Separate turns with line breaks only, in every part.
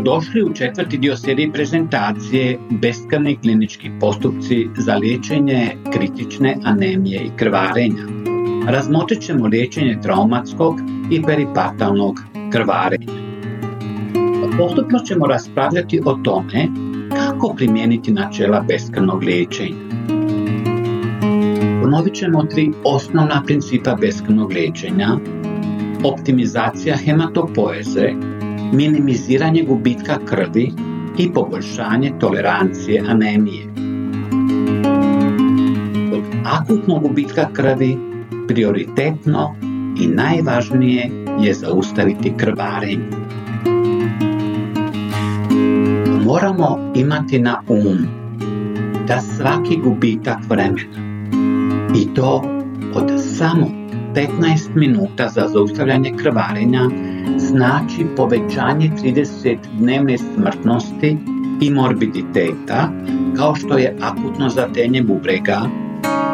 Dobrodošli u četvrti dio serije prezentacije Beskrni klinički postupci za liječenje kritične anemije i krvarenja. Razmotrit ćemo liječenje traumatskog i peripatalnog krvarenja. Postupno ćemo raspravljati o tome kako primijeniti načela beskrnog liječenja. Ponovit ćemo tri osnovna principa beskrnog liječenja, optimizacija hematopoeze, minimiziranje gubitka krvi i poboljšanje tolerancije anemije. Od akutnog gubitka krvi prioritetno i najvažnije je zaustaviti krvarenje. Moramo imati na um da svaki gubitak vremena i to od samo 15 minuta za zaustavljanje krvarenja znači povećanje 30 dnevne smrtnosti i morbiditeta, kao što je akutno zatenje bubrega,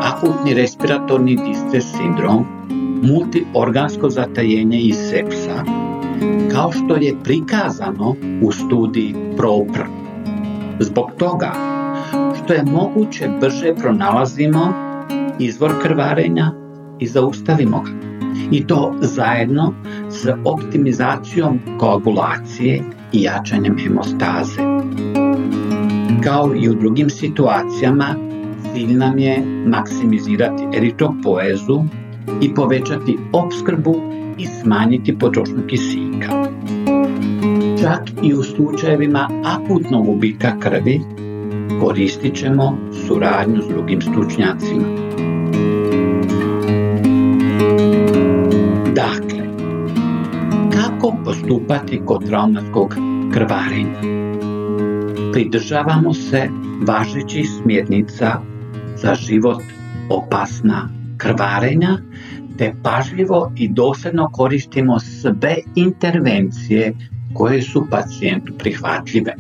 akutni respiratorni distres sindrom, multiorgansko zatajenje i sepsa, kao što je prikazano u studiji PROPR. Zbog toga što je moguće brže pronalazimo izvor krvarenja i zaustavimo ga i to zajedno s optimizacijom koagulacije i jačanjem hemostaze. Kao i u drugim situacijama, cilj nam je maksimizirati eritropoezu i povećati opskrbu i smanjiti potrošnju kisika. Čak i u slučajevima akutnog gubitka krvi koristit ćemo suradnju s drugim stručnjacima. Kako postupati kod traumatskog krvarenja. Pridržavamo se važećih smjernica za život opasna krvarenja, te pažljivo i dosljedno koristimo sve intervencije koje su pacijentu prihvatljive.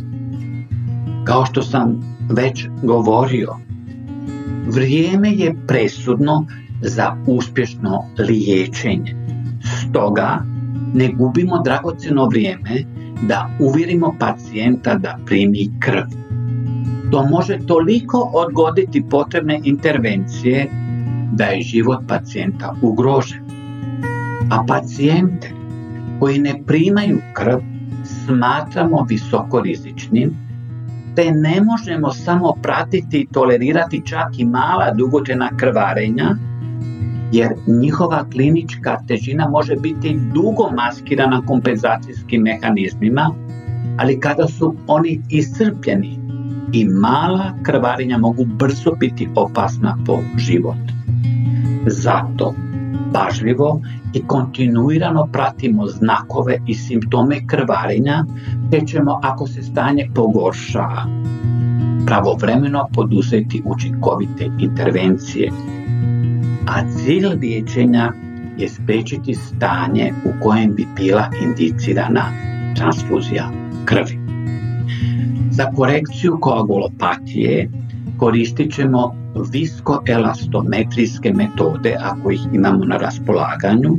Kao što sam već govorio, vrijeme je presudno za uspješno liječenje. Stoga ne gubimo dragocjeno vrijeme da uvjerimo pacijenta da primi krv. To može toliko odgoditi potrebne intervencije da je život pacijenta ugrožen. A pacijente koji ne primaju krv smatramo visokorizičnim te ne možemo samo pratiti i tolerirati čak i mala dugotrajna krvarenja jer njihova klinička težina može biti dugo maskirana kompenzacijskim mehanizmima, ali kada su oni iscrpljeni i mala krvarenja mogu brzo biti opasna po život. Zato pažljivo i kontinuirano pratimo znakove i simptome krvarenja, te ćemo ako se stanje pogorša pravovremeno poduzeti učinkovite intervencije a cilj liječenja je spriječiti stanje u kojem bi bila indicirana transfuzija krvi. Za korekciju koagulopatije koristit ćemo viskoelastometrijske metode ako ih imamo na raspolaganju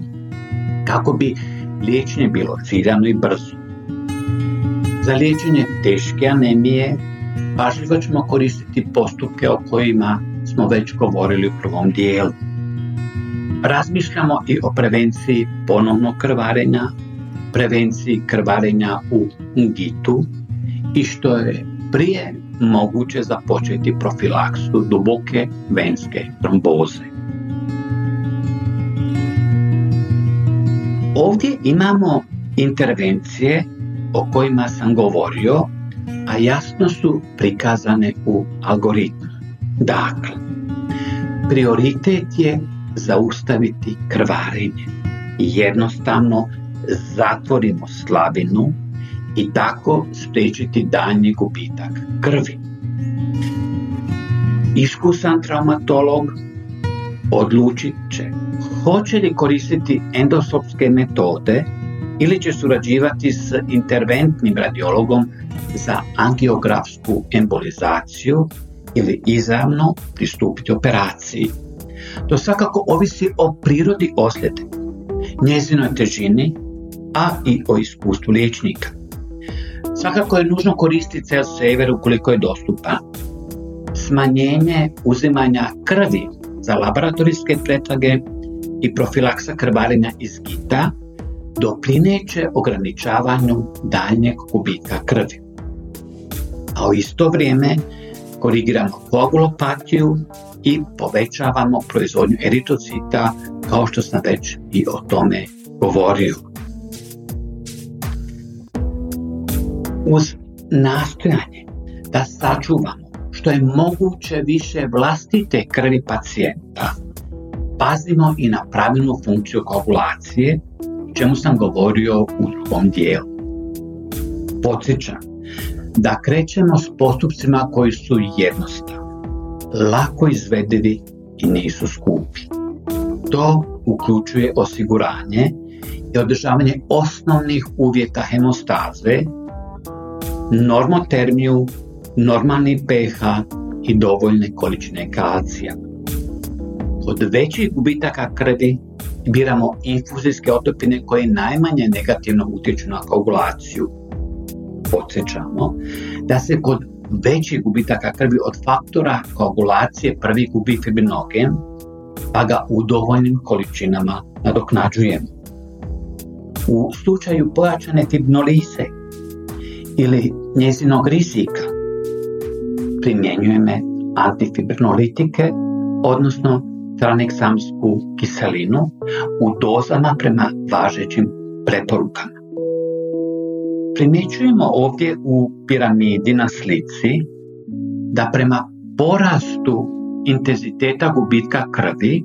kako bi liječenje bilo ciljano i brzo. Za liječenje teške anemije pažljivo ćemo koristiti postupke o kojima smo već govorili u prvom dijelu. Razmišljamo i o prevenciji ponovnog krvarenja, prevenciji krvarenja u ungitu i što je prije moguće započeti profilaksu duboke venske tromboze. Ovdje imamo intervencije o kojima sam govorio, a jasno su prikazane u algoritmu. Dakle, prioritet je zaustaviti krvarenje. Jednostavno zatvorimo slavinu i tako spriječiti daljnji gubitak krvi. iskusan traumatolog odlučit će hoće li koristiti endosopske metode ili će surađivati s interventnim radiologom za angiografsku embolizaciju ili izravno pristupiti operaciji. To svakako ovisi o prirodi osljede, njezinoj težini, a i o iskustvu liječnika. Svakako je nužno koristiti cel sever ukoliko je dostupan. Smanjenje uzimanja krvi za laboratorijske pretrage i profilaksa krvarenja iz gita doprineće ograničavanju daljnjeg gubitka krvi. A u isto vrijeme korigiramo koagulopatiju i povećavamo proizvodnju eritocita kao što sam već i o tome govorio. Uz nastojanje da sačuvamo što je moguće više vlastite krvi pacijenta, pazimo i na pravilnu funkciju koagulacije, čemu sam govorio u drugom dijelu. Podsjećam da krećemo s postupcima koji su jednostavni, lako izvedivi i nisu skupi. To uključuje osiguranje i održavanje osnovnih uvjeta hemostaze, normotermiju, normalni pH i dovoljne količine kalcija. Od većih gubitaka krvi biramo infuzijske otopine koje najmanje negativno utječu na koagulaciju. Podsjećamo da se kod većih gubitaka krvi od faktora koagulacije prvi gubi fibrinogen, pa ga u dovoljnim količinama nadoknađujemo. U slučaju pojačane fibrinolize ili njezinog rizika primjenjujeme antifibrinolitike, odnosno traneksamsku kiselinu u dozama prema važećim preporukama. Primjećujemo ovdje u piramidi na slici da prema porastu intenziteta gubitka krvi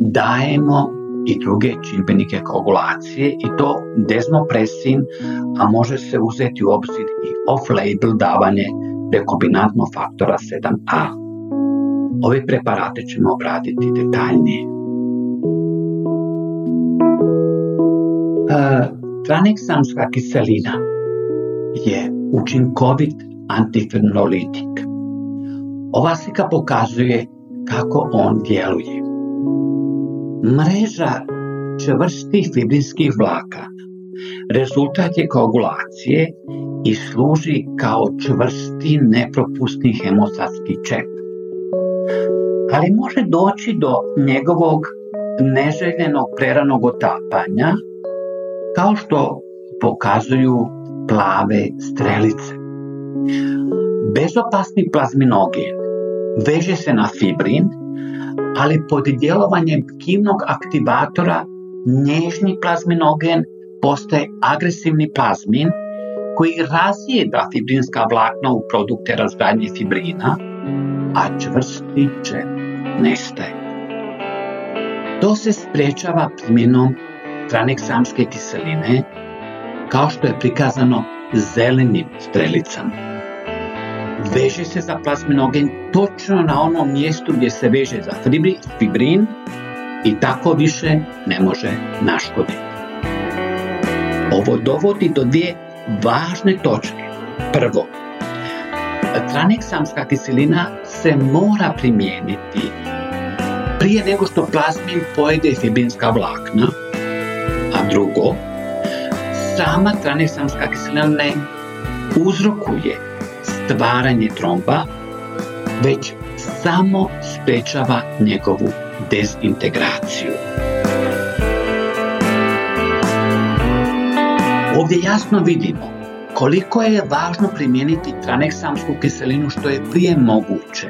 dajemo i druge čimbenike koagulacije i to desmopresin, a može se uzeti u obzir i off-label davanje rekombinantnog faktora 7a. Ove preparate ćemo obraditi detaljnije. E, traneksamska kiselina je učinkovit antifenolitik. Ova slika pokazuje kako on djeluje. Mreža čvrstih fibrinskih vlaka rezultat je koagulacije i služi kao čvrsti nepropusni hemostatski čep ali može doći do njegovog neželjenog preranog otapanja, kao što pokazuju plave strelice. Bezopasni plazminogen veže se na fibrin, ali pod djelovanjem kivnog aktivatora nježni plazminogen postaje agresivni plazmin koji razjeda fibrinska vlakna u produkte razgradnje fibrina, a čvrsti čep nestaje. To se sprečava primjenom traneksamske kiseline, kao što je prikazano zelenim strelicama. Veže se za plazminogen točno na onom mjestu gdje se veže za fibrin i tako više ne može naškoditi. Ovo dovodi do dvije važne točke. Prvo, traneksamska kiselina se mora primijeniti prije nego što plazmin pojede fibrinska vlakna, a drugo, sama traneksamska kiselina ne uzrokuje stvaranje tromba, već samo sprečava njegovu dezintegraciju. Ovdje jasno vidimo koliko je važno primijeniti traneksamsku kiselinu što je prije moguće.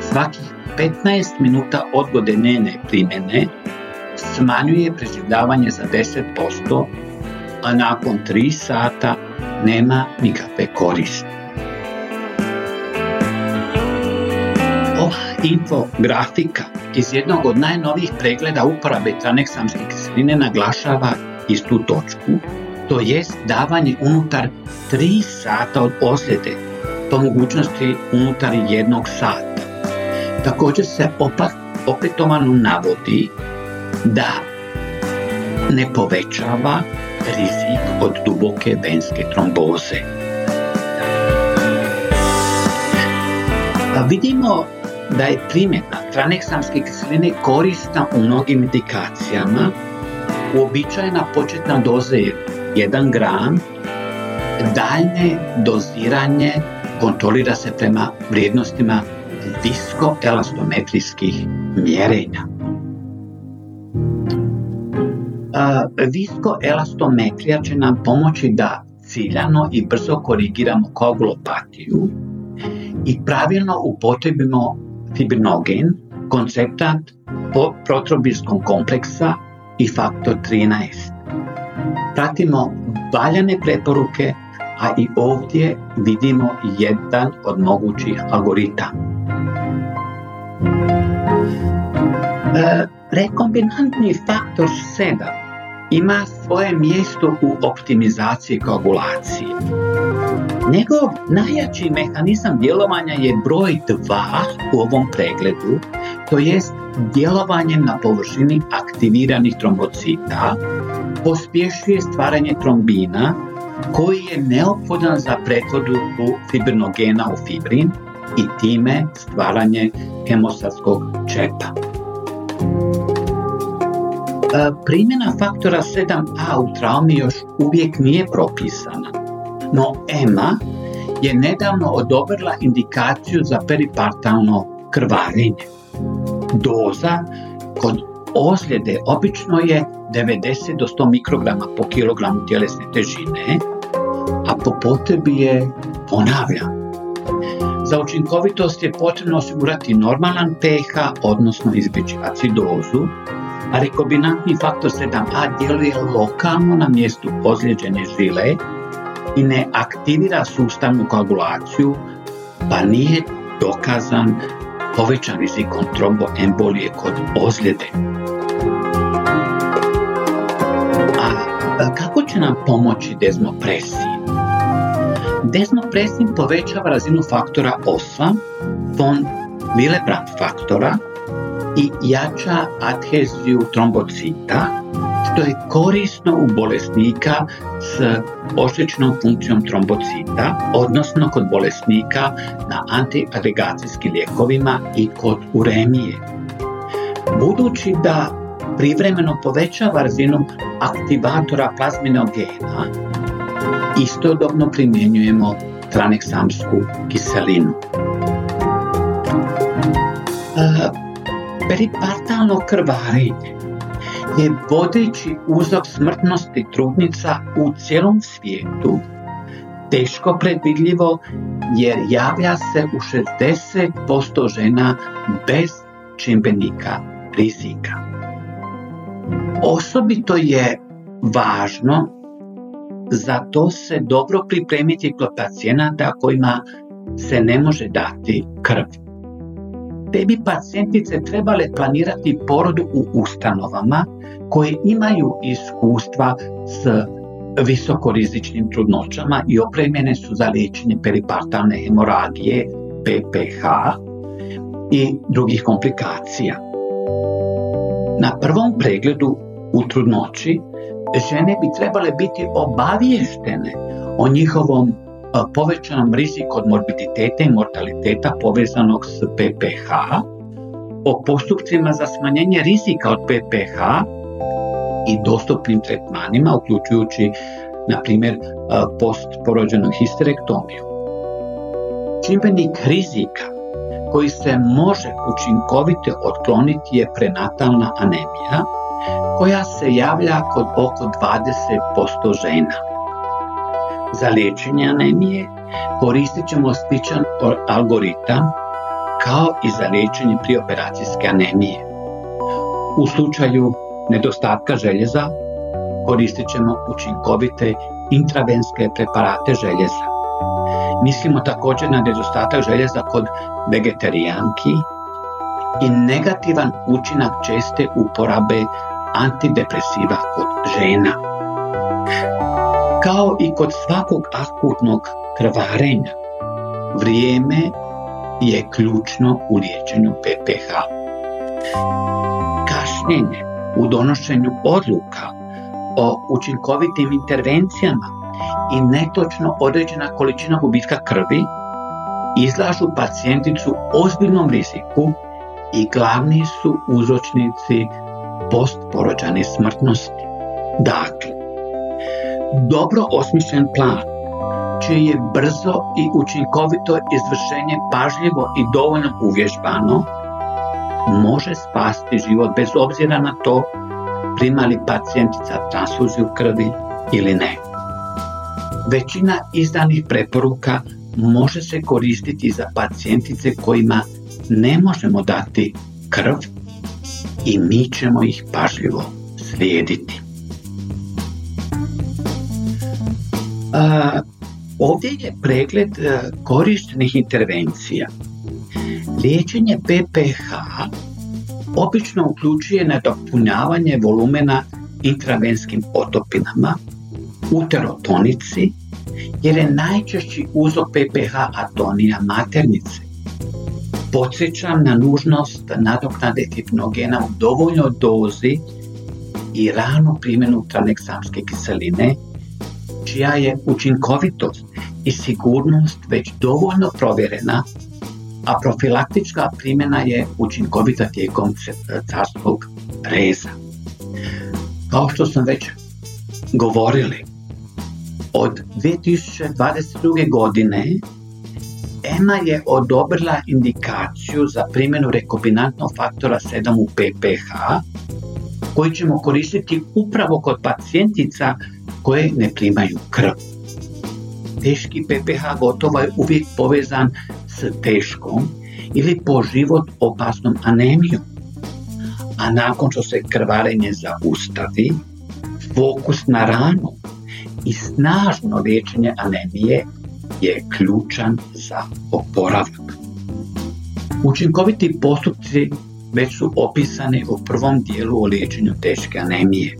Svakih 15 minuta odgode njene primjene smanjuje preživljavanje za 10%, a nakon 3 sata nema nikakve koristi. Ova infografika iz jednog od najnovijih pregleda uporabe traneksamske kiseline naglašava istu točku, to jest davanje unutar 3 sata od osljede, po mogućnosti unutar jednog sata. Također se opetovano navodi da ne povećava rizik od duboke venske tromboze. A vidimo da je primjena traneksamske kiseline korisna u mnogim indikacijama. Uobičajena početna doza je 1 gram, daljne doziranje kontrolira se prema vrijednostima viskoelastometrijskih mjerenja. Viskoelastometrija će nam pomoći da ciljano i brzo korigiramo koagulopatiju i pravilno upotrebimo fibrinogen, konceptat protrobijskog kompleksa i faktor 13. Pratimo valjane preporuke, a i ovdje vidimo jedan od mogućih algoritama. E, rekombinantni faktor 7 ima svoje mjesto u optimizaciji koagulacije. Njegov najjači mehanizam djelovanja je broj 2 u ovom pregledu, to jest djelovanje na površini aktiviranih trombocita, pospješuje stvaranje trombina koji je neophodan za pretvodu fibrinogena u fibrin i time stvaranje hemostatskog čepa. E, primjena faktora 7a u traumi još uvijek nije propisana, no EMA je nedavno odobrila indikaciju za peripartalno krvarenje. Doza kod ozljede obično je 90 do 100 mikrograma po kilogramu tjelesne težine, a po potrebi je ponavljam. Za učinkovitost je potrebno osigurati normalan pH, odnosno izbjeći acidozu, a rekombinantni faktor 7a djeluje lokalno na mjestu ozlijeđene žile i ne aktivira sustavnu koagulaciju, pa nije dokazan povećan rizikom tromboembolije kod ozljede. A kako će nam pomoći desmopresin? Desmopresin povećava razinu faktora 8, von Willebrand faktora i jača adheziju trombocita, što je korisno u bolesnika s oštećenom funkcijom trombocita, odnosno kod bolesnika na antiagregacijskim lijekovima i kod uremije. Budući da privremeno povećava razinu aktivatora plazminogena, istodobno primjenjujemo traneksamsku kiselinu. Peripartalno krvarenje je vodeći uzrok smrtnosti trudnica u cijelom svijetu teško predvidljivo jer javlja se u 60% žena bez čimbenika rizika. Osobito je važno za to se dobro pripremiti kod pacijenata kojima se ne može dati krv te bi pacijentice trebale planirati porodu u ustanovama koje imaju iskustva s visokorizičnim trudnoćama i opremljene su za liječenje peripartalne hemoragije, PPH i drugih komplikacija. Na prvom pregledu u trudnoći žene bi trebale biti obaviještene o njihovom povećanom riziku od morbiditeta i mortaliteta povezanog s PPH, o postupcima za smanjenje rizika od PPH i dostupnim tretmanima, uključujući, na primjer, postporođenu histerektomiju. Čimbenik rizika koji se može učinkovito otkloniti je prenatalna anemija, koja se javlja kod oko 20% žena. Za liječenje anemije koristit ćemo sličan algoritam kao i za liječenje prioperacijske anemije. U slučaju nedostatka željeza koristit ćemo učinkovite intravenske preparate željeza. Mislimo također na nedostatak željeza kod vegetarijanki i negativan učinak česte uporabe antidepresiva kod žena. Kao i kod svakog akutnog krvarenja, vrijeme je ključno u liječenju PPH. Kašnjenje u donošenju odluka o učinkovitim intervencijama i netočno određena količina gubitka krvi izlažu pacijenticu ozbiljnom riziku i glavni su uzročnici postporođane smrtnosti. Dakle, dobro osmišljen plan, čije je brzo i učinkovito izvršenje pažljivo i dovoljno uvježbano, može spasti život bez obzira na to primali pacijentica transfuziju krvi ili ne. Većina izdanih preporuka može se koristiti za pacijentice kojima ne možemo dati krv i mi ćemo ih pažljivo slijediti. A, ovdje je pregled e, korištenih intervencija. Liječenje PPH obično uključuje nadopunjavanje volumena intravenskim otopinama, uterotonici, jer je najčešći uzrok PPH atonija maternice. Podsjećam na nužnost nadoknade hipnogena u dovoljnoj dozi i ranu primjenu traneksamske kiseline, čija je učinkovitost i sigurnost već dovoljno provjerena, a profilaktička primjena je učinkovita tijekom carskog reza. Kao što sam već govorili, od 2022. godine EMA je odobrila indikaciju za primjenu rekombinantnog faktora 7 u PPH koji ćemo koristiti upravo kod pacijentica koje ne primaju krv. Teški PPH gotovo je uvijek povezan s teškom ili po život opasnom anemijom. A nakon što se krvarenje zaustavi, fokus na ranu i snažno liječenje anemije je ključan za oporavak. Učinkoviti postupci već su opisani u prvom dijelu o liječenju teške anemije.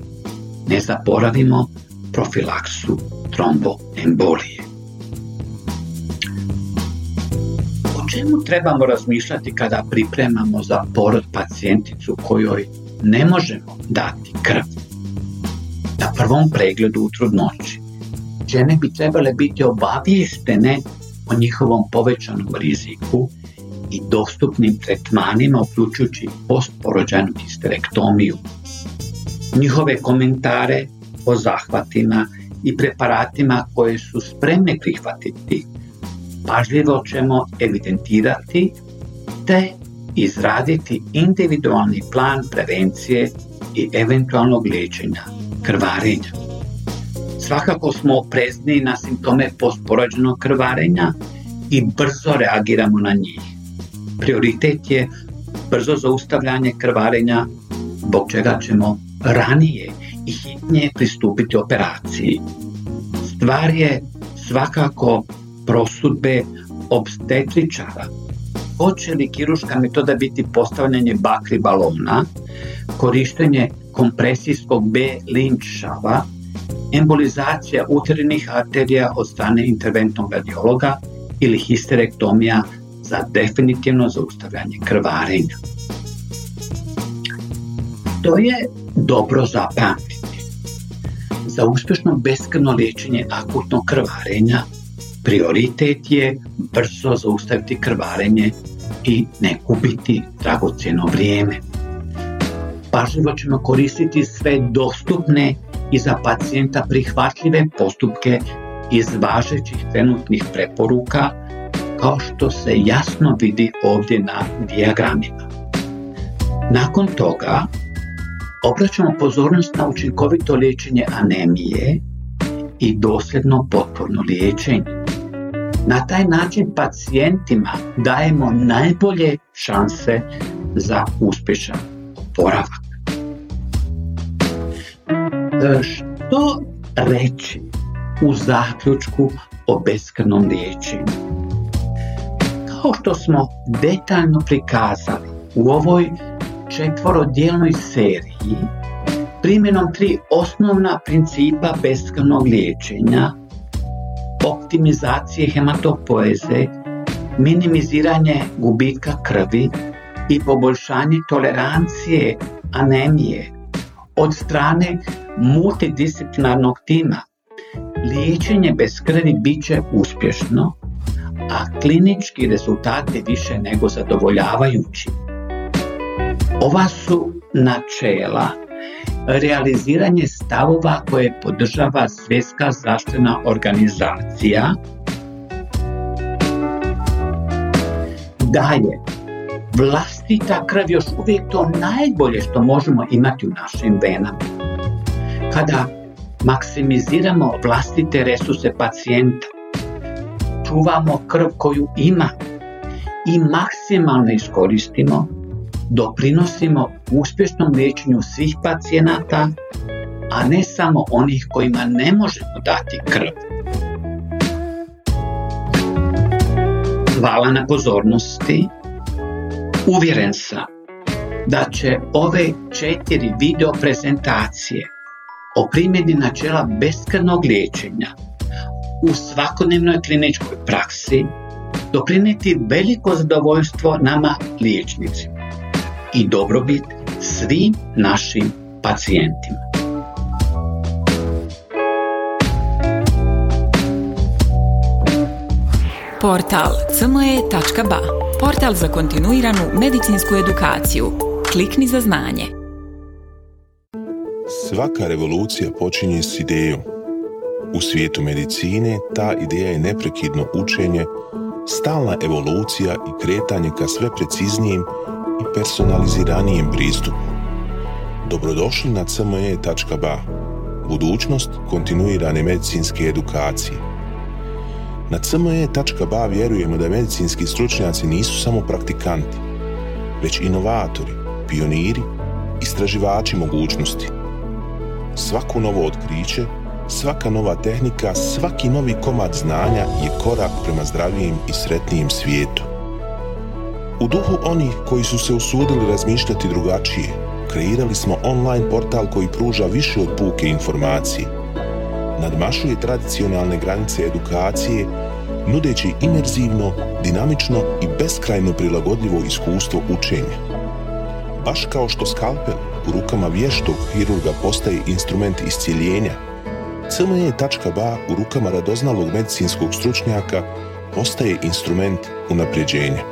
Ne zaboravimo profilaksu tromboembolije. O čemu trebamo razmišljati kada pripremamo za porod pacijenticu kojoj ne možemo dati krv? Na prvom pregledu u trudnoći žene bi trebale biti obaviještene o njihovom povećanom riziku i dostupnim tretmanima uključujući postporođajnu histerektomiju. Njihove komentare o zahvatima i preparatima koje su spremne prihvatiti pažljivo ćemo evidentirati te izraditi individualni plan prevencije i eventualnog liječenja krvarenja. Svakako smo oprezniji na simptome postporođenog krvarenja i brzo reagiramo na njih. Prioritet je brzo zaustavljanje krvarenja, zbog čega ćemo ranije i hitnije pristupiti operaciji. Stvar je svakako prosudbe obstetričara. Hoće li kiruška metoda biti postavljanje bakri balona, korištenje kompresijskog B linčava, embolizacija uterenih arterija od strane interventnog radiologa ili histerektomija za definitivno zaustavljanje krvarenja. To je dobro zapamtiti. Za uspješno beskrvno liječenje akutnog krvarenja prioritet je brzo zaustaviti krvarenje i ne gubiti dragocjeno vrijeme. Pažljivo ćemo koristiti sve dostupne i za pacijenta prihvatljive postupke iz važećih trenutnih preporuka kao što se jasno vidi ovdje na dijagramima. Nakon toga obraćamo pozornost na učinkovito liječenje anemije i dosljedno potporno liječenje. Na taj način pacijentima dajemo najbolje šanse za uspješan oporavak. E, što reći u zaključku o beskrnom liječenju? Kao što smo detaljno prikazali u ovoj četvorodjelnoj seriji, primjenom tri osnovna principa beskrvnog liječenja, optimizacije hematopoeze minimiziranje gubitka krvi i poboljšanje tolerancije anemije od strane multidisciplinarnog tima. Liječenje bez krvi bit će uspješno, a klinički rezultati više nego zadovoljavajući. Ova su načela realiziranje stavova koje podržava Svjetska zdravstvena organizacija. Dalje, vlastita krv još uvijek to najbolje što možemo imati u našim venama. Kada maksimiziramo vlastite resurse pacijenta, čuvamo krv koju ima i maksimalno iskoristimo, doprinosimo uspješnom liječenju svih pacijenata, a ne samo onih kojima ne možemo dati krv. Hvala na pozornosti. Uvjeren sam da će ove četiri video prezentacije o primjeni načela beskrvnog liječenja u svakodnevnoj kliničkoj praksi doprinijeti veliko zadovoljstvo nama liječnicima i dobrobit svim našim pacijentima.
Portal cme.ba Portal za kontinuiranu medicinsku edukaciju. Klikni za znanje.
Svaka revolucija počinje s idejom. U svijetu medicine ta ideja je neprekidno učenje, stalna evolucija i kretanje ka sve preciznijim i personaliziranijem pristupu. Dobrodošli na cme.ba, budućnost kontinuirane medicinske edukacije. Na cme.ba vjerujemo da medicinski stručnjaci nisu samo praktikanti, već inovatori, pioniri, istraživači mogućnosti. Svako novo otkriće, svaka nova tehnika, svaki novi komad znanja je korak prema zdravijem i sretnijem svijetu. U duhu onih koji su se usudili razmišljati drugačije, kreirali smo online portal koji pruža više od puke informacije. Nadmašuje tradicionalne granice edukacije, nudeći imerzivno, dinamično i beskrajno prilagodljivo iskustvo učenja. Baš kao što skalpel u rukama vještog hirurga postaje instrument iscijeljenja, CME.ba u rukama radoznalog medicinskog stručnjaka postaje instrument unapređenja.